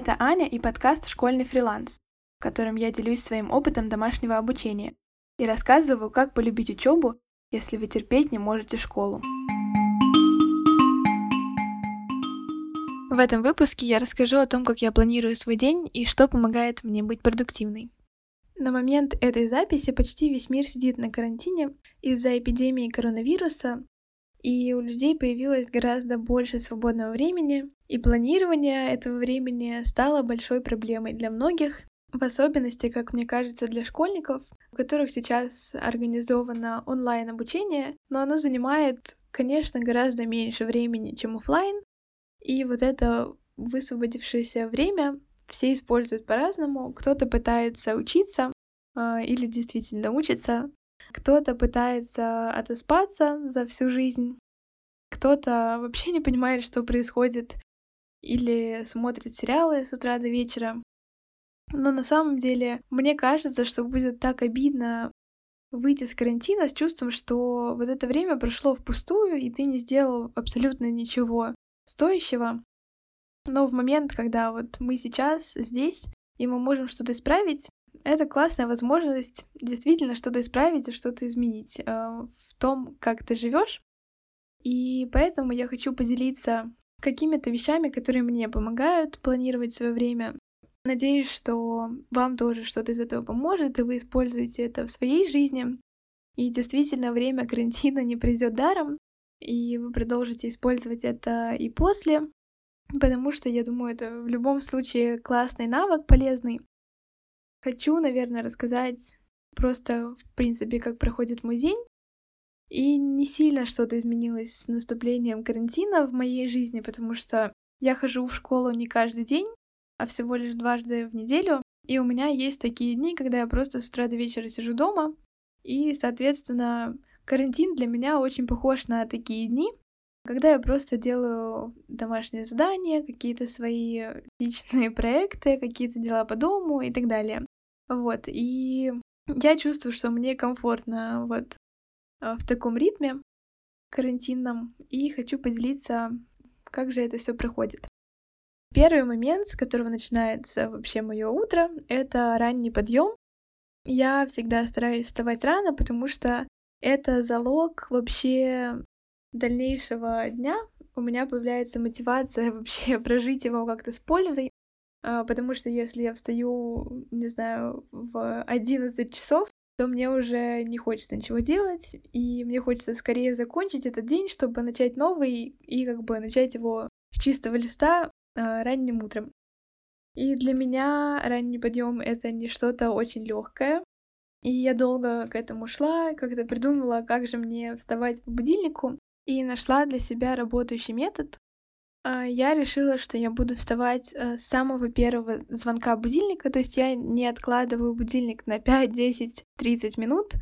Это Аня и подкаст «Школьный фриланс», в котором я делюсь своим опытом домашнего обучения и рассказываю, как полюбить учебу, если вы терпеть не можете школу. В этом выпуске я расскажу о том, как я планирую свой день и что помогает мне быть продуктивной. На момент этой записи почти весь мир сидит на карантине из-за эпидемии коронавируса, и у людей появилось гораздо больше свободного времени, и планирование этого времени стало большой проблемой для многих, в особенности, как мне кажется, для школьников, у которых сейчас организовано онлайн-обучение, но оно занимает, конечно, гораздо меньше времени, чем офлайн, и вот это высвободившееся время все используют по-разному. Кто-то пытается учиться э, или действительно учится, кто-то пытается отоспаться за всю жизнь, кто-то вообще не понимает, что происходит, или смотрит сериалы с утра до вечера. Но на самом деле, мне кажется, что будет так обидно выйти с карантина с чувством, что вот это время прошло впустую, и ты не сделал абсолютно ничего стоящего. Но в момент, когда вот мы сейчас здесь, и мы можем что-то исправить, это классная возможность действительно что-то исправить и что-то изменить э, в том, как ты живешь. И поэтому я хочу поделиться какими-то вещами, которые мне помогают планировать свое время. Надеюсь, что вам тоже что-то из этого поможет, и вы используете это в своей жизни. И действительно, время карантина не придет даром, и вы продолжите использовать это и после, потому что, я думаю, это в любом случае классный навык, полезный. Хочу, наверное, рассказать просто, в принципе, как проходит мой день. И не сильно что-то изменилось с наступлением карантина в моей жизни, потому что я хожу в школу не каждый день, а всего лишь дважды в неделю. И у меня есть такие дни, когда я просто с утра до вечера сижу дома. И, соответственно, карантин для меня очень похож на такие дни, когда я просто делаю домашние задания, какие-то свои личные проекты, какие-то дела по дому и так далее. Вот, и я чувствую, что мне комфортно вот а, в таком ритме карантинном, и хочу поделиться, как же это все проходит. Первый момент, с которого начинается вообще мое утро, это ранний подъем. Я всегда стараюсь вставать рано, потому что это залог вообще дальнейшего дня. У меня появляется мотивация вообще прожить его как-то с пользой, а, потому что если я встаю, не знаю, в 11 часов, то мне уже не хочется ничего делать, и мне хочется скорее закончить этот день, чтобы начать новый и как бы начать его с чистого листа э, ранним утром. И для меня ранний подъем это не что-то очень легкое. И я долго к этому шла, как-то придумала, как же мне вставать по будильнику, и нашла для себя работающий метод. А, я решила, что я буду вставать э, с самого первого звонка будильника, то есть я не откладываю будильник на 5, 10, 30 минут.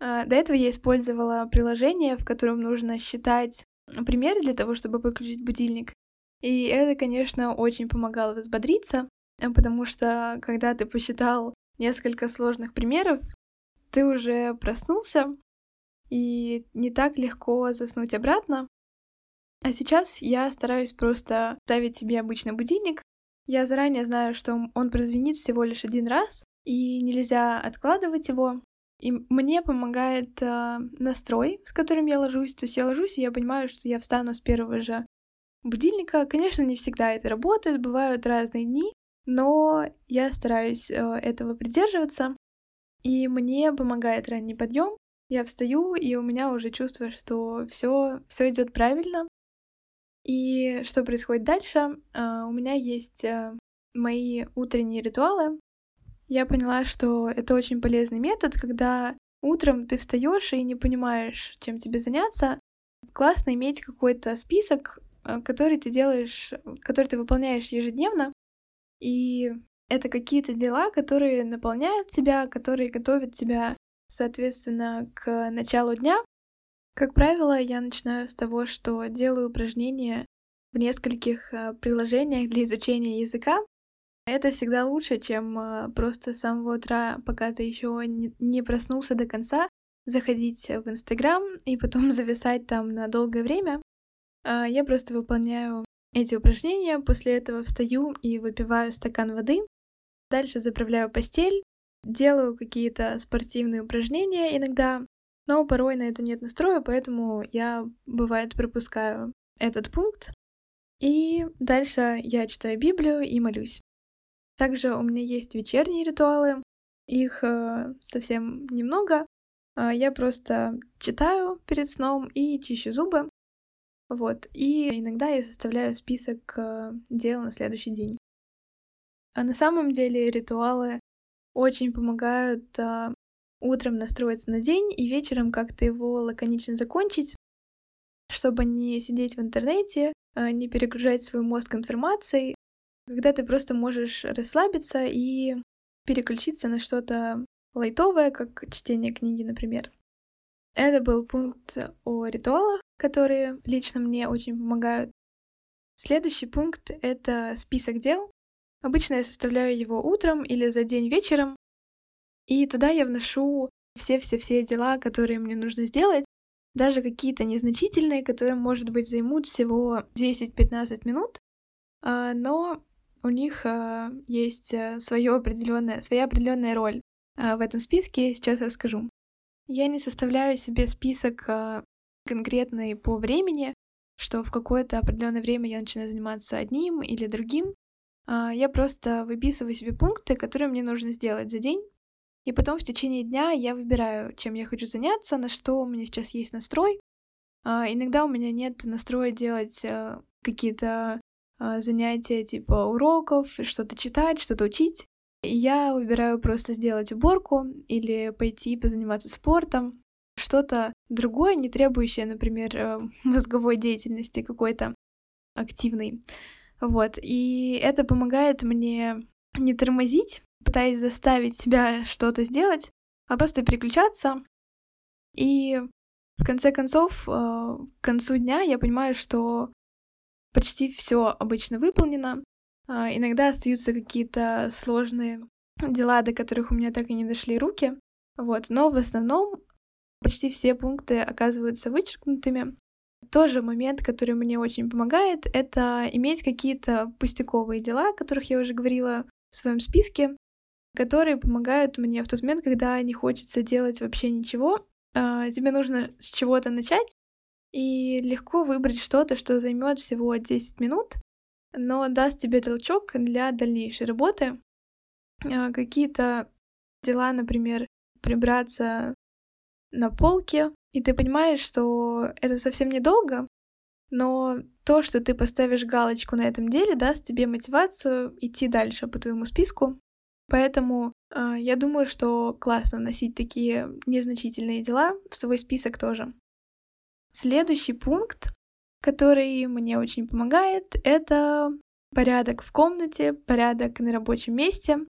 А, до этого я использовала приложение, в котором нужно считать примеры для того, чтобы выключить будильник. И это, конечно, очень помогало взбодриться, э, потому что когда ты посчитал несколько сложных примеров, ты уже проснулся, и не так легко заснуть обратно, а сейчас я стараюсь просто ставить себе обычный будильник. Я заранее знаю, что он прозвенит всего лишь один раз, и нельзя откладывать его. И мне помогает э, настрой, с которым я ложусь. То есть я ложусь, и я понимаю, что я встану с первого же будильника. Конечно, не всегда это работает, бывают разные дни, но я стараюсь э, этого придерживаться. И мне помогает ранний подъем. Я встаю, и у меня уже чувство, что все, все идет правильно. И что происходит дальше? Uh, у меня есть uh, мои утренние ритуалы. Я поняла, что это очень полезный метод, когда утром ты встаешь и не понимаешь, чем тебе заняться. Классно иметь какой-то список, uh, который ты делаешь, который ты выполняешь ежедневно. И это какие-то дела, которые наполняют тебя, которые готовят тебя, соответственно, к началу дня. Как правило, я начинаю с того, что делаю упражнения в нескольких э, приложениях для изучения языка. Это всегда лучше, чем э, просто с самого утра, пока ты еще не проснулся до конца, заходить в Инстаграм и потом зависать там на долгое время. А, я просто выполняю эти упражнения, после этого встаю и выпиваю стакан воды, дальше заправляю постель, делаю какие-то спортивные упражнения иногда, но порой на это нет настроя, поэтому я, бывает, пропускаю этот пункт. И дальше я читаю Библию и молюсь. Также у меня есть вечерние ритуалы, их э, совсем немного. Э, я просто читаю перед сном и чищу зубы. Вот. И иногда я составляю список э, дел на следующий день. А на самом деле ритуалы очень помогают э, утром настроиться на день и вечером как-то его лаконично закончить, чтобы не сидеть в интернете, э, не перегружать свой мозг информацией, когда ты просто можешь расслабиться и переключиться на что-то лайтовое, как чтение книги, например. Это был пункт о ритуалах, которые лично мне очень помогают. Следующий пункт — это список дел. Обычно я составляю его утром или за день вечером, и туда я вношу все-все-все дела, которые мне нужно сделать, даже какие-то незначительные, которые, может быть, займут всего 10-15 минут, а, но у них а, есть а, свое определенная, своя определенная роль в этом списке, сейчас расскажу. Я не составляю себе список а, конкретный по времени, что в какое-то определенное время я начинаю заниматься одним или другим. А, я просто выписываю себе пункты, которые мне нужно сделать за день. И потом в течение дня я выбираю, чем я хочу заняться, на что у меня сейчас есть настрой. А, иногда у меня нет настроя делать какие-то занятия типа уроков, что-то читать, что-то учить я выбираю просто сделать уборку или пойти позаниматься спортом, что-то другое, не требующее, например, э, мозговой деятельности какой-то активной. Вот, и это помогает мне не тормозить, пытаясь заставить себя что-то сделать, а просто переключаться. И в конце концов, э, к концу дня я понимаю, что почти все обычно выполнено, а, иногда остаются какие-то сложные дела, до которых у меня так и не дошли руки. Вот, но в основном почти все пункты оказываются вычеркнутыми. Тоже момент, который мне очень помогает, это иметь какие-то пустяковые дела, о которых я уже говорила в своем списке, которые помогают мне в тот момент, когда не хочется делать вообще ничего. А, тебе нужно с чего-то начать и легко выбрать что-то, что займет всего 10 минут, но даст тебе толчок для дальнейшей работы. А, какие-то дела, например, прибраться на полке, и ты понимаешь, что это совсем недолго, но то, что ты поставишь галочку на этом деле, даст тебе мотивацию идти дальше по твоему списку. Поэтому э, я думаю, что классно вносить такие незначительные дела в свой список тоже. Следующий пункт который мне очень помогает, это порядок в комнате, порядок на рабочем месте.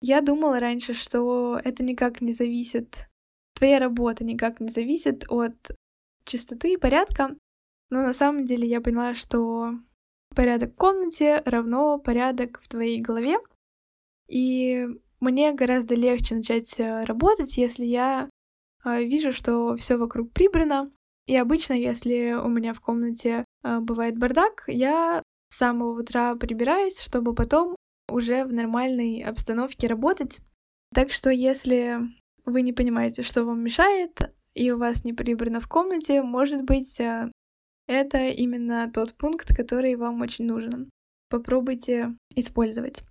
Я думала раньше, что это никак не зависит, твоя работа никак не зависит от чистоты и порядка, но на самом деле я поняла, что порядок в комнате равно порядок в твоей голове, и мне гораздо легче начать э, работать, если я э, вижу, что все вокруг прибрано, и обычно, если у меня в комнате э, бывает бардак, я с самого утра прибираюсь, чтобы потом уже в нормальной обстановке работать. Так что если вы не понимаете, что вам мешает, и у вас не прибрано в комнате, может быть, э, это именно тот пункт, который вам очень нужен. Попробуйте использовать.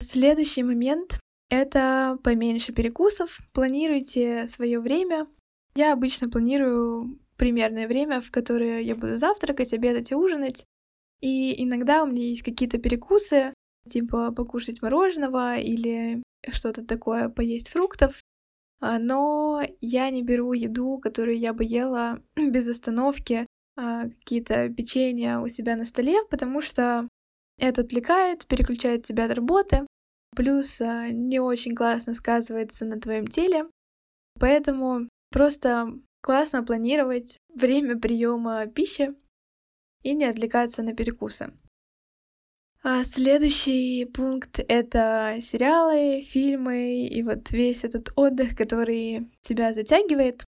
Следующий момент — это поменьше перекусов. Планируйте свое время, я обычно планирую примерное время, в которое я буду завтракать, обедать и ужинать. И иногда у меня есть какие-то перекусы, типа покушать мороженого или что-то такое, поесть фруктов. А, но я не беру еду, которую я бы ела без остановки, а, какие-то печенья у себя на столе, потому что это отвлекает, переключает тебя от работы, плюс а, не очень классно сказывается на твоем теле. Поэтому Просто классно планировать время приема пищи и не отвлекаться на перекусы. А следующий пункт — это сериалы, фильмы и вот весь этот отдых, который тебя затягивает.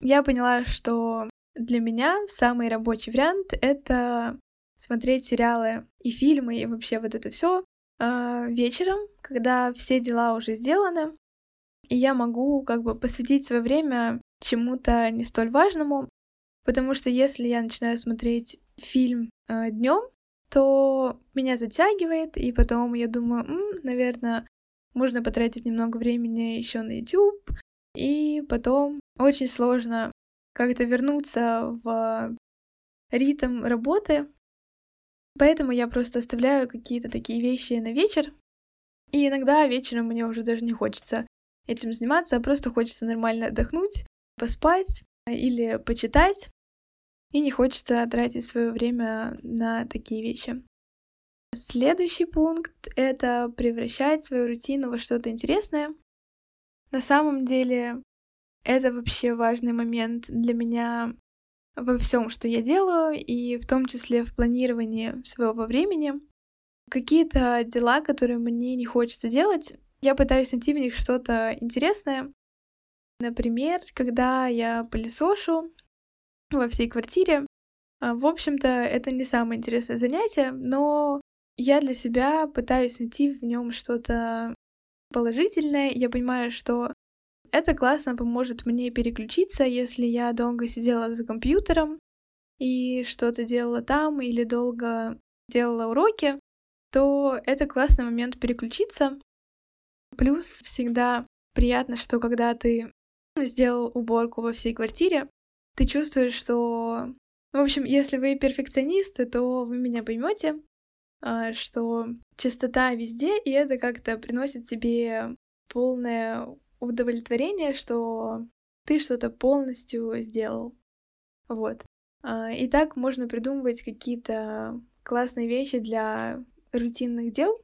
Я поняла, что для меня самый рабочий вариант — это смотреть сериалы и фильмы, и вообще вот это все э, вечером, когда все дела уже сделаны, и я могу как бы посвятить свое время чему-то не столь важному, потому что если я начинаю смотреть фильм э, днем, то меня затягивает, и потом я думаю, М, наверное, можно потратить немного времени еще на YouTube, и потом очень сложно как-то вернуться в ритм работы. Поэтому я просто оставляю какие-то такие вещи на вечер. И иногда вечером мне уже даже не хочется этим заниматься, а просто хочется нормально отдохнуть, поспать или почитать. И не хочется тратить свое время на такие вещи. Следующий пункт — это превращать свою рутину во что-то интересное. На самом деле, это вообще важный момент для меня во всем, что я делаю, и в том числе в планировании своего времени. Какие-то дела, которые мне не хочется делать, я пытаюсь найти в них что-то интересное. Например, когда я пылесошу во всей квартире, а, в общем-то, это не самое интересное занятие, но я для себя пытаюсь найти в нем что-то положительное. Я понимаю, что это классно поможет мне переключиться, если я долго сидела за компьютером и что-то делала там или долго делала уроки, то это классный момент переключиться. Плюс всегда приятно, что когда ты сделал уборку во всей квартире, ты чувствуешь, что... В общем, если вы перфекционисты, то вы меня поймете, а, что чистота везде, и это как-то приносит тебе полное удовлетворение, что ты что-то полностью сделал. Вот. А, и так можно придумывать какие-то классные вещи для рутинных дел,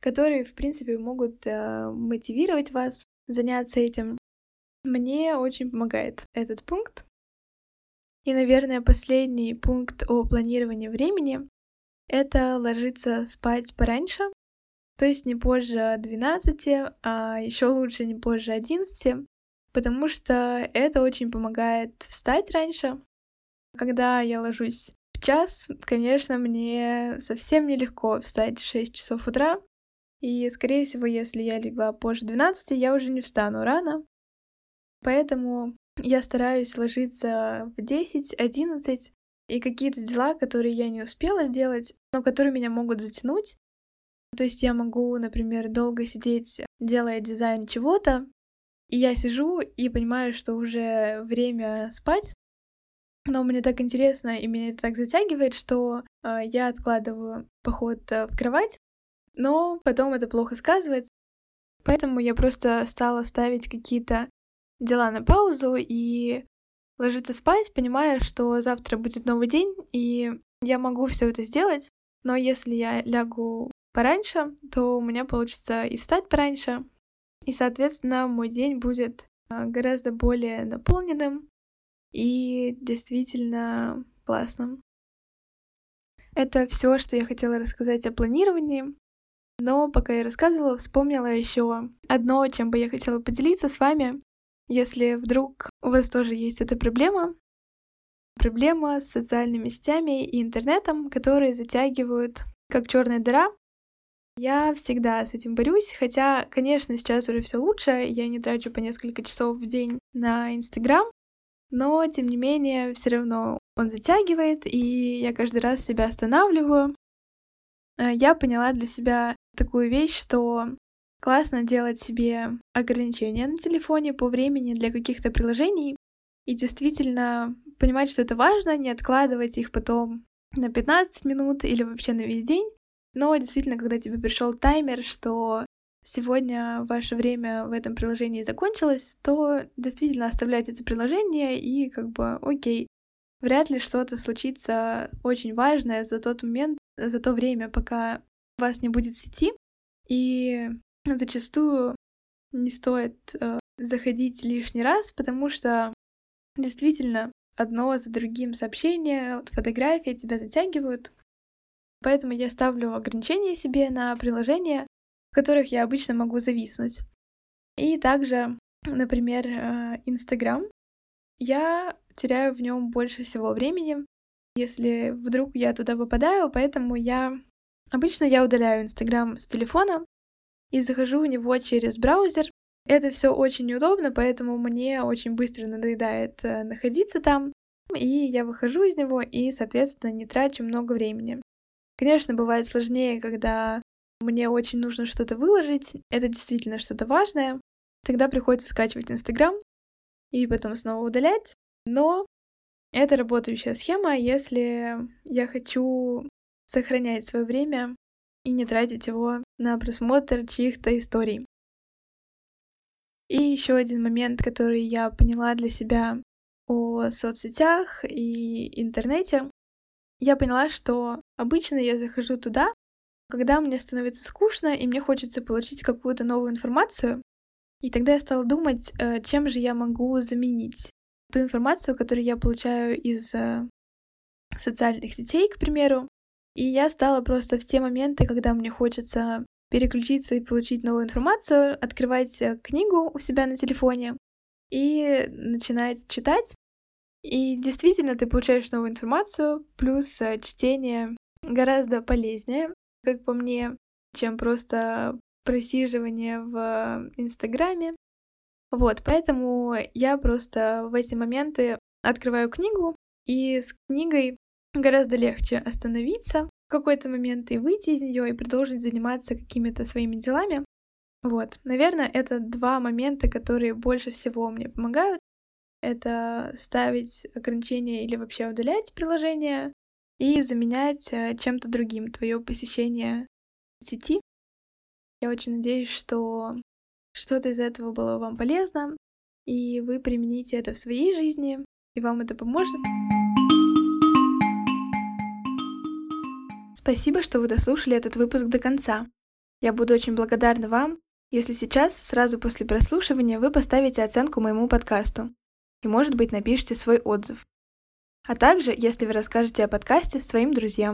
которые, в принципе, могут э, мотивировать вас заняться этим. Мне очень помогает этот пункт. И, наверное, последний пункт о планировании времени — это ложиться спать пораньше, то есть не позже 12, а еще лучше не позже 11, потому что это очень помогает встать раньше. Когда я ложусь в час, конечно, мне совсем нелегко встать в 6 часов утра, и, скорее всего, если я легла позже 12, я уже не встану рано. Поэтому я стараюсь ложиться в 10-11, и какие-то дела, которые я не успела сделать, но которые меня могут затянуть, то есть я могу, например, долго сидеть, делая дизайн чего-то, и я сижу и понимаю, что уже время спать, но мне так интересно, и меня это так затягивает, что э, я откладываю поход э, в кровать, но потом это плохо сказывается. Поэтому я просто стала ставить какие-то дела на паузу и ложиться спать, понимая, что завтра будет новый день, и я могу все это сделать. Но если я лягу пораньше, то у меня получится и встать пораньше, и, соответственно, мой день будет а, гораздо более наполненным и действительно классным. Это все, что я хотела рассказать о планировании. Но пока я рассказывала, вспомнила еще одно, чем бы я хотела поделиться с вами. Если вдруг у вас тоже есть эта проблема, проблема с социальными сетями и интернетом, которые затягивают как черная дыра я всегда с этим борюсь, хотя, конечно, сейчас уже все лучше, я не трачу по несколько часов в день на Инстаграм, но, тем не менее, все равно он затягивает, и я каждый раз себя останавливаю. Э, я поняла для себя такую вещь, что классно делать себе ограничения на телефоне по времени для каких-то приложений, и действительно понимать, что это важно, не откладывать их потом на 15 минут или вообще на весь день, но действительно, когда тебе пришел таймер, что сегодня ваше время в этом приложении закончилось, то действительно оставляйте это приложение и как бы окей, вряд ли что-то случится очень важное за тот момент, за то время, пока вас не будет в сети. И зачастую не стоит э, заходить лишний раз, потому что действительно одно за другим сообщения, фотографии тебя затягивают, Поэтому я ставлю ограничения себе на приложения, в которых я обычно могу зависнуть. И также, например, э, Инстаграм. Я теряю в нем больше всего времени. если вдруг я туда попадаю, поэтому я... Обычно я удаляю Инстаграм с телефона и захожу в него через браузер. Это все очень удобно, поэтому мне очень быстро надоедает э, находиться там, и я выхожу из него и, соответственно, не трачу много времени. Конечно, бывает сложнее, когда мне очень нужно что-то выложить, это действительно что-то важное, тогда приходится скачивать Инстаграм и потом снова удалять, но это работающая схема, если я хочу сохранять свое время и не тратить его на просмотр чьих-то историй. И еще один момент, который я поняла для себя о соцсетях и интернете, я поняла, что обычно я захожу туда, когда мне становится скучно и мне хочется получить какую-то новую информацию, и тогда я стала думать, э, чем же я могу заменить ту информацию, которую я получаю из э, социальных сетей, к примеру. И я стала просто в те моменты, когда мне хочется переключиться и получить новую информацию, открывать э, книгу у себя на телефоне и начинать читать. И действительно, ты получаешь новую информацию, плюс чтение гораздо полезнее, как по мне, чем просто просиживание в Инстаграме. Вот, поэтому я просто в эти моменты открываю книгу, и с книгой гораздо легче остановиться в какой-то момент и выйти из нее и продолжить заниматься какими-то своими делами. Вот, наверное, это два момента, которые больше всего мне помогают. Это ставить ограничения или вообще удалять приложение и заменять э, чем-то другим твое посещение сети. Я очень надеюсь, что что-то из этого было вам полезно, и вы примените это в своей жизни, и вам это поможет. Спасибо, что вы дослушали этот выпуск до конца. Я буду очень благодарна вам, если сейчас, сразу после прослушивания, вы поставите оценку моему подкасту и, может быть, напишите свой отзыв. А также, если вы расскажете о подкасте своим друзьям.